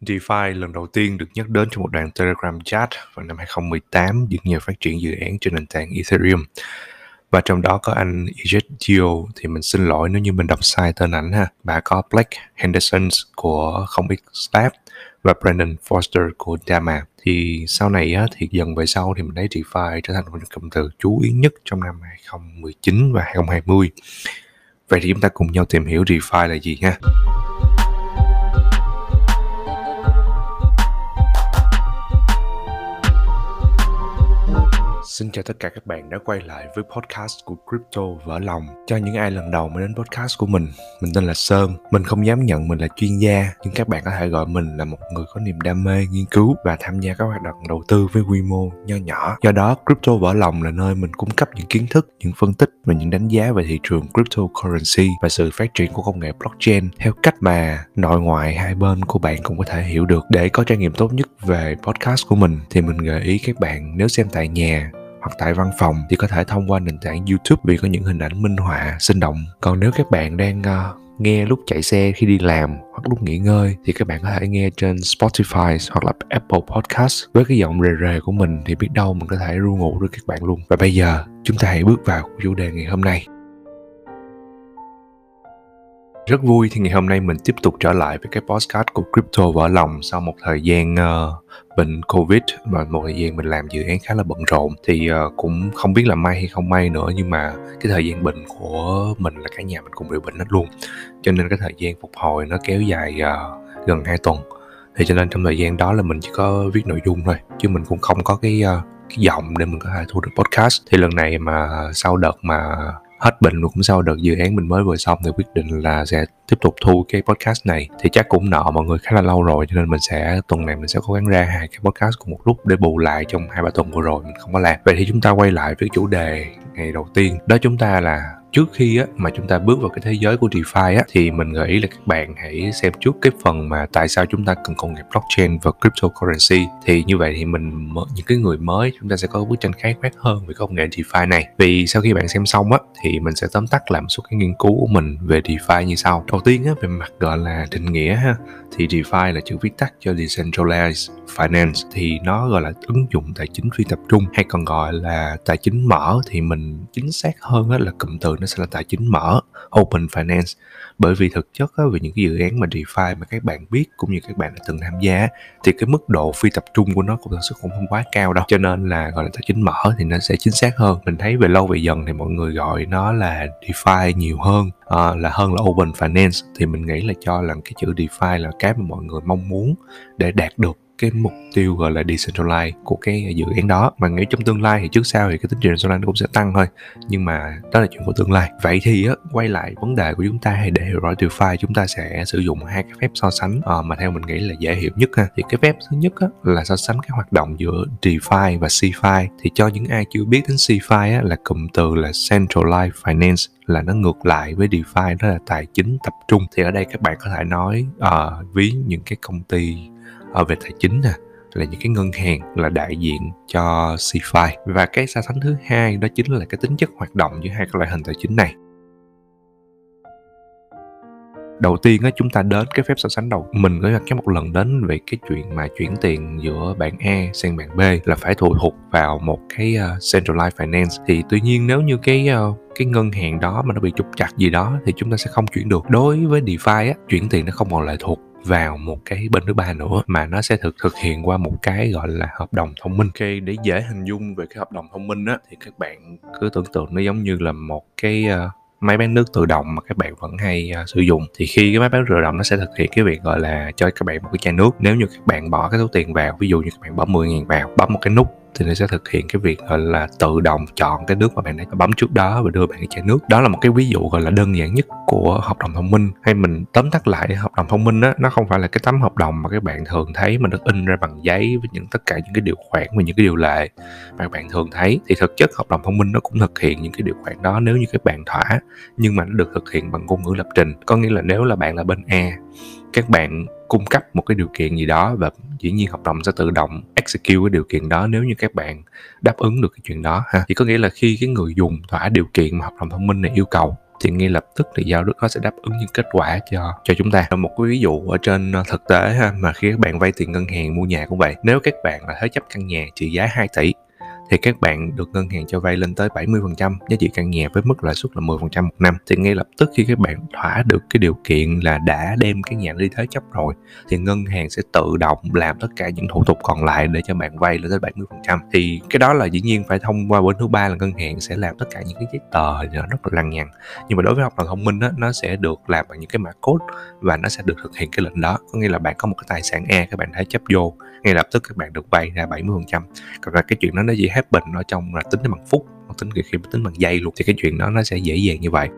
DeFi lần đầu tiên được nhắc đến trong một đoạn Telegram chat vào năm 2018 giữa nhà phát triển dự án trên nền tảng Ethereum. Và trong đó có anh Ezetio thì mình xin lỗi nếu như mình đọc sai tên ảnh ha. Và có Blake Henderson của 0x Lab và Brandon Foster của Dama. Thì sau này á, thì dần về sau thì mình thấy DeFi trở thành một cụm từ chú ý nhất trong năm 2019 và 2020. Vậy thì chúng ta cùng nhau tìm hiểu DeFi là gì ha. Xin chào tất cả các bạn đã quay lại với podcast của Crypto Vỡ Lòng. Cho những ai lần đầu mới đến podcast của mình, mình tên là Sơn. Mình không dám nhận mình là chuyên gia, nhưng các bạn có thể gọi mình là một người có niềm đam mê, nghiên cứu và tham gia các hoạt động đầu tư với quy mô nho nhỏ. Do đó, Crypto Vỡ Lòng là nơi mình cung cấp những kiến thức, những phân tích và những đánh giá về thị trường cryptocurrency và sự phát triển của công nghệ blockchain theo cách mà nội ngoại hai bên của bạn cũng có thể hiểu được. Để có trải nghiệm tốt nhất về podcast của mình thì mình gợi ý các bạn nếu xem tại nhà hoặc tại văn phòng thì có thể thông qua nền tảng YouTube vì có những hình ảnh minh họa sinh động. Còn nếu các bạn đang uh, nghe lúc chạy xe khi đi làm hoặc lúc nghỉ ngơi thì các bạn có thể nghe trên Spotify hoặc là Apple Podcast với cái giọng rề rề của mình thì biết đâu mình có thể ru ngủ được các bạn luôn. Và bây giờ chúng ta hãy bước vào chủ đề ngày hôm nay. Rất vui thì ngày hôm nay mình tiếp tục trở lại với cái podcast của Crypto Vỡ Lòng sau một thời gian ờ, uh, bệnh Covid và một thời gian mình làm dự án khá là bận rộn. Thì uh, cũng không biết là may hay không may nữa nhưng mà cái thời gian bệnh của mình là cả nhà mình cùng bị bệnh hết luôn. Cho nên cái thời gian phục hồi nó kéo dài uh, gần 2 tuần. Thì cho nên trong thời gian đó là mình chỉ có viết nội dung thôi chứ mình cũng không có cái uh, cái giọng để mình có thể thu được podcast. Thì lần này mà sau đợt mà hết bệnh rồi cũng sau đợt dự án mình mới vừa xong thì quyết định là sẽ tiếp tục thu cái podcast này. Thì chắc cũng nợ mọi người khá là lâu rồi, cho nên mình sẽ, tuần này mình sẽ cố gắng ra hai cái podcast cùng một lúc để bù lại trong hai ba tuần vừa rồi mình không có làm. Vậy thì chúng ta quay lại với chủ đề ngày đầu tiên. Đó chúng ta là trước khi á, mà chúng ta bước vào cái thế giới của DeFi á, thì mình gợi ý là các bạn hãy xem trước cái phần mà tại sao chúng ta cần công nghệ blockchain và cryptocurrency. Thì như vậy thì mình những cái người mới chúng ta sẽ có bức tranh khái quát hơn về công nghệ DeFi này. Vì sau khi bạn xem xong á thì mình sẽ tóm tắt làm một số cái nghiên cứu của mình về DeFi như sau. Đầu tiên á về mặt gọi là định nghĩa ha thì DeFi là chữ viết tắt cho Decentralized Finance. Thì nó gọi là ứng dụng tài chính phi tập trung hay còn gọi là tài chính mở thì mình chính xác hơn á là cụm từ Ừ, nó sẽ là tài chính mở Open Finance. Bởi vì thực chất á, về những cái dự án mà DeFi mà các bạn biết cũng như các bạn đã từng tham gia thì cái mức độ phi tập trung của nó cũng thực sự cũng không quá cao đâu. Cho nên là gọi là tài chính mở thì nó sẽ chính xác hơn. Mình thấy về lâu về dần thì mọi người gọi nó là DeFi nhiều hơn à, là hơn là Open Finance. Thì mình nghĩ là cho là cái chữ DeFi là cái mà mọi người mong muốn để đạt được cái mục tiêu gọi là decentralize của cái dự án đó. Mà nghĩ trong tương lai thì trước sau thì cái tính decentralize nó cũng sẽ tăng thôi. Nhưng mà đó là chuyện của tương lai. Vậy thì á quay lại vấn đề của chúng ta hay để hiểu rõ DeFi chúng ta sẽ sử dụng hai cái phép so sánh. À, mà theo mình nghĩ là dễ hiểu nhất ha. Thì cái phép thứ nhất á, là so sánh cái hoạt động giữa DeFi và CeFi thì cho những ai chưa biết đến CeFi á, là cụm từ là Centralized Finance là nó ngược lại với DeFi đó là tài chính tập trung. Thì ở đây các bạn có thể nói uh, ví những cái công ty ở về tài chính nè là những cái ngân hàng là đại diện cho CFI và cái so sánh thứ hai đó chính là cái tính chất hoạt động giữa hai cái loại hình tài chính này. Đầu tiên á chúng ta đến cái phép so sánh đầu. Mình có cái một lần đến về cái chuyện mà chuyển tiền giữa bạn A sang bạn B là phải phụ thuộc vào một cái ờ, uh, centralized finance. Thì tuy nhiên nếu như cái uh, cái ngân hàng đó mà nó bị trục chặt gì đó thì chúng ta sẽ không chuyển được. Đối với DeFi á chuyển tiền nó không còn lệ thuộc vào một cái bên thứ ba nữa mà nó sẽ thực thực hiện qua một cái gọi là hợp đồng thông minh. Ok, để dễ hình dung về cái hợp đồng thông minh á thì các bạn cứ tưởng tượng nó giống như là một cái uh, máy bán nước tự động mà các bạn vẫn hay uh, sử dụng thì khi cái máy bán nước tự động nó sẽ thực hiện cái việc gọi là cho các bạn một cái chai nước nếu như các bạn bỏ cái số tiền vào ví dụ như các bạn bỏ 10.000 vào bấm một cái nút thì nó sẽ thực hiện cái việc, gọi là, tự động chọn cái nước mà bạn đã bấm trước đó và đưa bạn cái chai nước. Đó là một cái ví dụ, gọi là, đơn giản nhất của hợp đồng thông minh. Hay mình tóm tắt lại, hợp đồng thông minh á, nó không phải là cái tấm hợp đồng mà các bạn thường thấy mà được in ra bằng giấy với những tất cả những cái điều khoản và những cái điều lệ mà các bạn thường thấy. Thì thực chất hợp đồng thông minh nó cũng thực hiện những cái điều khoản đó nếu như các bạn thỏa, nhưng mà nó được thực hiện bằng ngôn ngữ lập trình. Có nghĩa là nếu là bạn là bên A, các bạn cung cấp một cái điều kiện gì đó và dĩ nhiên hợp đồng sẽ tự động execute cái điều kiện đó nếu như các bạn đáp ứng được cái chuyện đó ha. Thì có nghĩa là khi cái người dùng thỏa điều kiện mà hợp đồng thông minh này yêu cầu, thì ngay lập tức thì giao thức nó sẽ đáp ứng những kết quả cho cho chúng ta. Một cái ví dụ ở trên ờ, thực tế ha, mà khi các bạn vay tiền ngân hàng mua nhà cũng vậy, nếu các bạn là thế chấp căn nhà trị giá 2 tỷ thì các bạn được ngân hàng cho vay lên tới 70% giá trị căn nhà với mức lãi suất là 10% một năm. Thì ngay lập tức khi các bạn thỏa được cái điều kiện là đã đem cái nhà đi thế chấp rồi thì ngân hàng sẽ tự động làm tất cả những thủ tục còn lại để cho bạn vay lên tới 70% thì cái đó là dĩ nhiên phải thông qua bên thứ ba là ngân hàng sẽ làm tất cả những cái giấy tờ rất là lằng nhằng. Nhưng mà đối với học đoàn thông minh đó, nó sẽ được làm bằng những cái mã code và nó sẽ được thực hiện cái lệnh đó. Có nghĩa là bạn có một cái tài sản A các bạn thế chấp vô. Ngay lập tức các bạn được vay ra 70% còn là cái chuyện đó nó gì? Happen ở trong là tính bằng phút tính khi tính bằng giây luôn thì cái chuyện đó nó sẽ dễ dàng như vậy.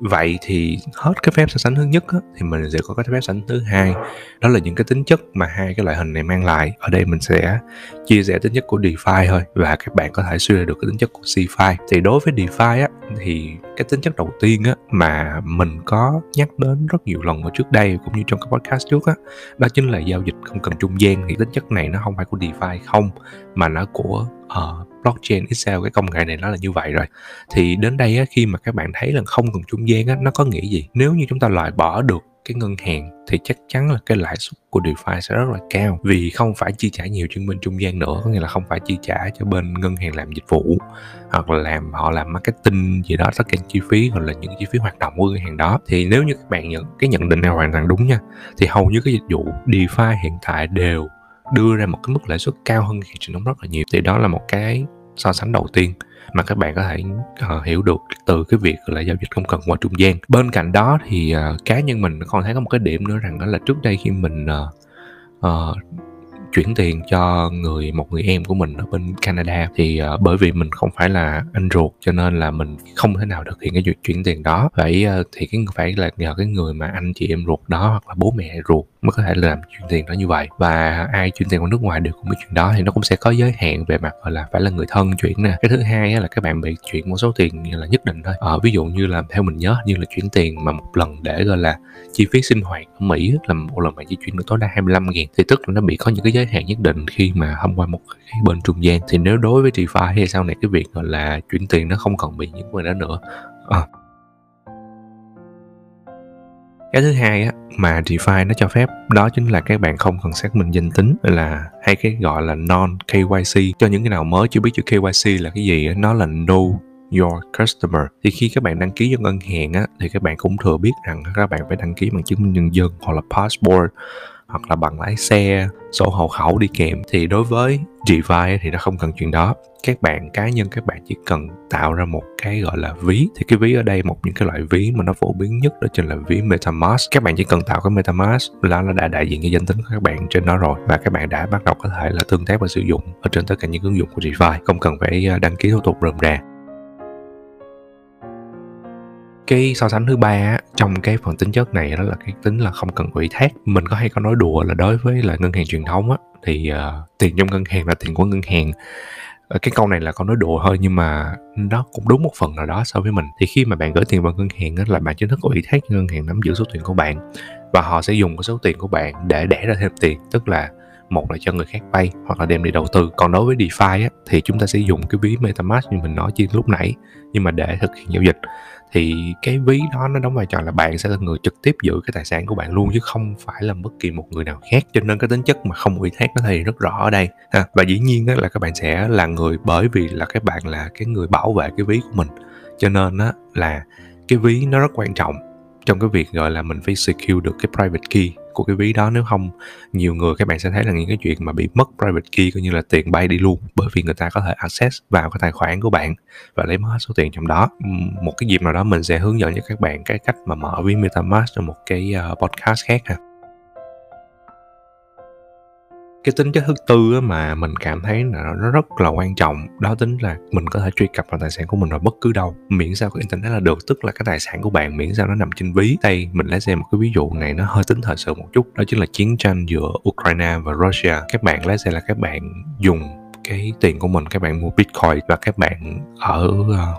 Vậy thì hết cái phép so sánh thứ nhất á, thì mình sẽ có cái phép so sánh thứ hai. Đó là những cái tính chất mà hai cái loại hình này mang lại. Ở đây mình sẽ chia sẻ tính chất của DeFi thôi và các bạn có thể suy ra được cái tính chất của CeFi thì đối với DeFi á thì cái tính chất đầu tiên á mà mình có nhắc đến rất nhiều lần ở trước đây cũng như trong cái podcast trước á đó chính là giao dịch không cần trung gian. Thì tính chất này nó không phải của DeFi không mà nó của uh, blockchain Excel. Cái công nghệ này nó là như vậy rồi. Thì đến đây á, khi mà các bạn thấy là không cần trung gian á, nó có nghĩa gì? Nếu như chúng ta loại bỏ được cái ngân hàng thì chắc chắn là cái lãi suất của DeFi sẽ rất là cao. Vì không phải chi trả nhiều chứng bên trung gian nữa, có nghĩa là không phải chi trả cho bên ngân hàng làm dịch vụ, hoặc là làm, họ làm marketing gì đó tất cả chi phí, hoặc là những chi phí hoạt động của ngân hàng đó. Thì nếu như các bạn nhận, cái nhận định này hoàn toàn đúng nha, thì hầu như cái dịch vụ DeFi hiện tại đều đưa ra một cái mức lãi suất cao hơn thị trường rất là nhiều. Thì đó là một cái so sánh đầu tiên mà các bạn có thể uh, hiểu được từ cái việc là giao dịch không cần qua trung gian. Bên cạnh đó thì uh, cá nhân mình còn thấy có một cái điểm nữa rằng đó là trước đây khi mình uh, uh, chuyển tiền cho người một người em của mình ở bên Canada. Thì uh, bởi vì mình không phải là anh ruột cho nên là mình không thể nào thực hiện cái việc chuyển tiền đó. Phải uh, thì cái phải là nhờ cái người mà anh chị em ruột đó hoặc là bố mẹ ruột mới có thể làm chuyển tiền đó như vậy. Và ai chuyển tiền qua nước ngoài đều cũng biết chuyện đó thì nó cũng sẽ có giới hạn về mặt gọi là phải là người thân chuyển nè. Cái thứ hai là các bạn bị chuyển một số tiền là nhất định thôi. Ờ, ví dụ như là theo mình nhớ như là chuyển tiền mà một lần để gọi là chi phí sinh hoạt ở Mỹ là một lần bạn chỉ chuyển được tối đa 25.000 thì tức là nó bị có những cái giới hạn nhất định khi mà thông qua một cái bên trung gian. Thì nếu đối với DeFi hay sau này cái việc gọi là chuyển tiền nó không còn bị những người đó nữa. À, cái thứ hai á mà DeFi nó cho phép đó chính là các bạn không cần xác minh danh tính là hay cái gọi là non KYC cho những cái nào mới chưa biết chữ KYC là cái gì nó là no your customer. Thì khi các bạn đăng ký cho ngân hàng á thì các bạn cũng thừa biết rằng các bạn phải đăng ký bằng chứng minh nhân dân hoặc là passport hoặc là bằng lái xe, sổ hộ khẩu đi kèm, thì đối với DeFi thì nó không cần chuyện đó. Các bạn, cá nhân các bạn chỉ cần tạo ra một cái gọi là ví. Thì cái ví ở đây, một những cái loại ví mà nó phổ biến nhất đó chính là ví MetaMask. Các bạn chỉ cần tạo cái MetaMask là nó đã đại diện cho danh tính của các bạn trên đó rồi và các bạn đã bắt đầu có thể là tương tác và sử dụng ở trên tất cả những ứng dụng của DeFi không cần phải à, đăng ký thủ tục rườm rà cái so sánh thứ ba trong cái phần tính chất này đó là cái tính là không cần ủy thác. Mình có hay có nói đùa là đối với là ngân hàng truyền thống á thì uh, tiền trong ngân hàng là tiền của ngân hàng. Ờ, cái câu này là con nói đùa thôi nhưng mà nó cũng đúng một phần nào đó so với mình. Thì khi mà bạn gửi tiền vào ngân hàng đó là bạn chính thức ủy thác ngân hàng nắm giữ số tiền của bạn và họ sẽ dùng cái số tiền của bạn để đẻ ra thêm tiền. Tức là một là cho người khác vay hoặc là đem đi đầu tư. Còn đối với DeFi á, thì chúng ta sẽ dùng cái ví MetaMask như mình nói trên lúc nãy nhưng mà để thực hiện giao dịch. Thì cái ví đó nó đóng vai trò là bạn sẽ là người trực tiếp giữ cái tài sản của bạn luôn chứ không phải là bất kỳ một người nào khác. Cho nên cái tính chất mà không ủy thác nó thì rất rõ ở đây ha. và dĩ nhiên đó là các bạn sẽ là người bởi vì là các bạn là cái người bảo vệ cái ví của mình. Cho nên á là cái ví nó rất quan trọng trong cái việc, gọi là, mình phải secure được cái private key của cái ví đó, nếu không, nhiều người, các bạn sẽ thấy là những cái chuyện mà bị mất private key, coi như là tiền bay đi luôn, bởi vì người ta có thể access vào cái tài khoản của bạn và lấy mất số tiền trong đó. Một cái dịp nào đó mình sẽ hướng dẫn cho các bạn cái cách mà mở ví MetaMask trong một cái ờ, podcast khác ha cái tính chất thứ tư mà mình cảm thấy là nó rất là quan trọng đó tính là mình có thể truy cập vào tài sản của mình ở bất cứ đâu miễn sao có internet là được tức là cái tài sản của bạn miễn sao nó nằm trên ví. Đây mình lấy xem một cái ví dụ này nó hơi tính thời sự một chút đó chính là chiến tranh giữa Ukraine và Russia. Các bạn lấy xem là các bạn dùng cái tiền của mình các bạn mua bitcoin và các bạn ở ờ,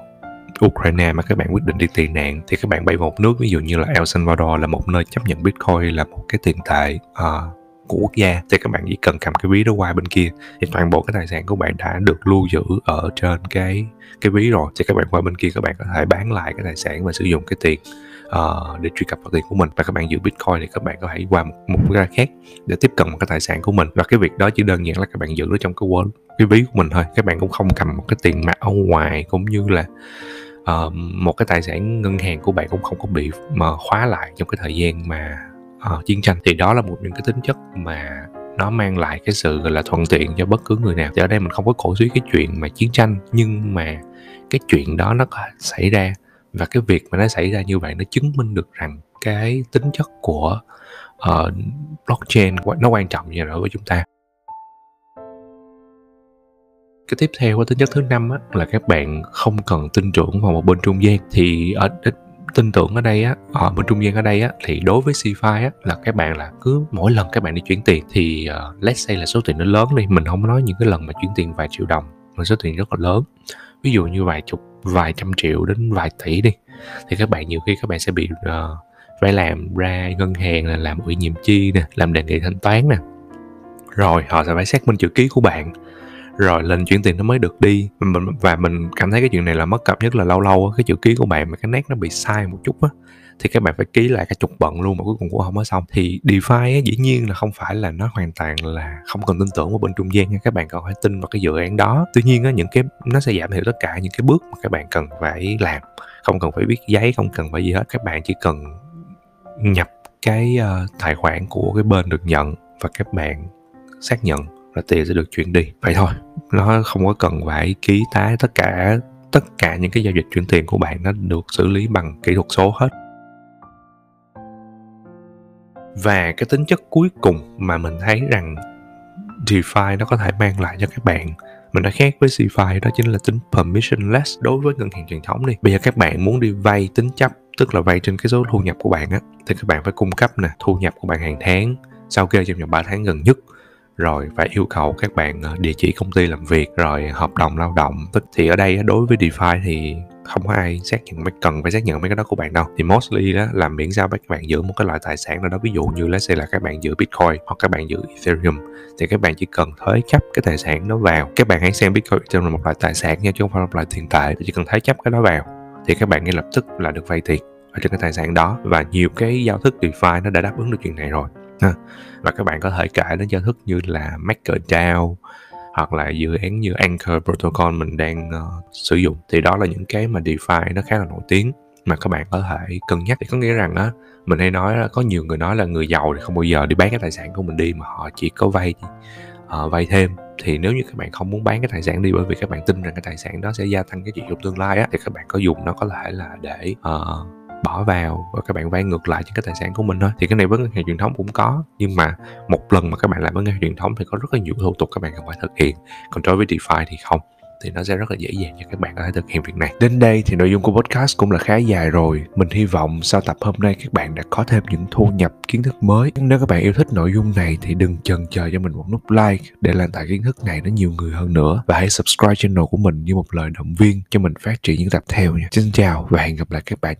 Ukraine mà các bạn quyết định đi tị nạn thì các bạn bay vào một nước ví dụ như là El Salvador là một nơi chấp nhận Bitcoin là một cái tiền tệ uh, của quốc gia thì các bạn chỉ cần cầm cái ví đó qua bên kia thì toàn bộ cái tài sản của bạn đã được lưu giữ ở trên cái cái ví rồi. Thì các bạn qua bên kia các bạn có thể bán lại cái tài sản và sử dụng cái tiền uh, để truy cập vào tiền của mình. Và các bạn giữ bitcoin thì các bạn có thể qua một, một cái khác để tiếp cận một cái tài sản của mình. Và cái việc đó chỉ đơn giản là các bạn giữ nó trong cái wallet cái ví của mình thôi. Các bạn cũng không cầm một cái tiền mặt ở ngoài cũng như là uh, một cái tài sản ngân hàng của bạn cũng không có bị mà khóa lại trong cái thời gian mà uh, chiến tranh thì đó là một những cái tính chất mà nó mang lại cái sự gọi là thuận tiện cho bất cứ người nào. Thì ở đây mình không có cổ suý cái chuyện mà chiến tranh nhưng mà cái chuyện đó nó có xảy ra và cái việc mà nó xảy ra như vậy nó chứng minh được rằng cái tính chất của uh, blockchain nó quan trọng như đối với chúng ta. Cái tiếp theo cái tính chất thứ năm á, là các bạn không cần tin tưởng vào một bên trung gian. Thì ở tin tưởng ở đây á ờ, ở bên trung gian ở đây á thì đối với CFI á là các bạn là cứ mỗi lần các bạn đi chuyển tiền thì uh, let's say là số tiền nó lớn đi mình không nói những cái lần mà chuyển tiền vài triệu đồng mà số tiền rất là lớn. Ví dụ như vài chục vài trăm triệu đến vài tỷ đi thì các bạn nhiều khi các bạn sẽ bị uh, phải làm ra ngân hàng là làm ủy nhiệm chi nè làm đề nghị thanh toán nè. Rồi họ sẽ phải xác minh chữ ký của bạn rồi lên chuyển tiền nó mới được đi. Và mình cảm thấy cái chuyện này là mất cập nhất là lâu lâu cái chữ ký của bạn mà cái nét nó bị sai một chút á thì các bạn phải ký lại cả chục bận luôn mà cuối cùng cũng không có xong. Thì DeFi á, dĩ nhiên là không phải là nó hoàn toàn là không cần tin tưởng vào bên trung gian nha các bạn còn phải tin vào cái dự án đó. Tuy nhiên á, những cái nó sẽ giảm thiểu tất cả những cái bước mà các bạn cần phải làm. Không cần phải viết giấy không cần phải gì hết các bạn chỉ cần nhập cái uh, tài khoản của cái bên được nhận và các bạn xác nhận và tiền sẽ được chuyển đi. Vậy thôi, nó không có cần phải ký tá tất cả tất cả những cái giao dịch chuyển tiền của bạn nó được xử lý bằng kỹ thuật số hết. Và cái tính chất cuối cùng mà mình thấy rằng DeFi nó có thể mang lại cho các bạn, mình đã khác với DeFi đó chính là tính permissionless đối với ngân hàng truyền thống đi. Bây giờ các bạn muốn đi vay tính chấp, tức là vay trên cái số thu nhập của bạn á, thì các bạn phải cung cấp nè, thu nhập của bạn hàng tháng, sau kê trong vòng 3 tháng gần nhất rồi phải yêu cầu các bạn ờ, địa chỉ công ty làm việc, rồi hợp đồng lao động. Thì ở đây đối với DeFi thì không có ai xác nhận mấy, cần phải xác nhận mấy cái đó của bạn đâu. Thì mostly đó là miễn sao các bạn giữ một cái loại tài sản nào đó. Ví dụ như lấy xe là các bạn giữ bitcoin hoặc các bạn giữ ethereum, thì các bạn chỉ cần thế chấp cái tài sản đó vào. Các bạn hãy xem bitcoin, ethereum là một loại tài sản nha, chứ không phải là một loại tiền tệ. Chỉ cần thế chấp cái đó vào, thì các bạn ngay lập tức là được vay tiền ở trên cái tài sản đó. Và nhiều cái giao thức DeFi nó đã đáp ứng được chuyện này rồi ha. và các bạn có thể cài đến giao thức như là MakerDAO hoặc là dự án như Anchor Protocol mình đang uh, sử dụng. Thì đó là những cái mà DeFi nó khá là nổi tiếng mà các bạn có thể cân nhắc. Thì có nghĩa rằng á mình hay nói có nhiều người nói là người giàu thì không bao giờ đi bán cái tài sản của mình đi mà họ chỉ có vay uh, vay thêm. Thì nếu như các bạn không muốn bán cái tài sản đi bởi vì các bạn tin rằng cái tài sản đó sẽ gia tăng cái chuyện trong tương lai á thì các bạn có dùng nó có thể là để uh, bỏ vào và các bạn vay ngược lại cho cái tài sản của mình thôi thì cái này với ngân hàng truyền thống cũng có, nhưng mà một lần mà các bạn làm với ngân hàng truyền thống thì có rất là nhiều thủ tục các bạn cần phải thực hiện còn đối với DeFi thì không, thì nó sẽ rất là dễ dàng cho các bạn có thể thực hiện việc này. Đến đây thì nội dung của podcast cũng là khá dài rồi. Mình hy vọng sau tập hôm nay các bạn đã có thêm những thu nhập, kiến thức mới. Nếu các bạn yêu thích nội dung này thì đừng chần chờ cho mình một nút like để lan tỏa kiến thức này đến nhiều người hơn nữa. Và hãy subscribe channel của mình như một lời động viên cho mình phát triển những tập theo nha. Xin chào và hẹn gặp lại các bạn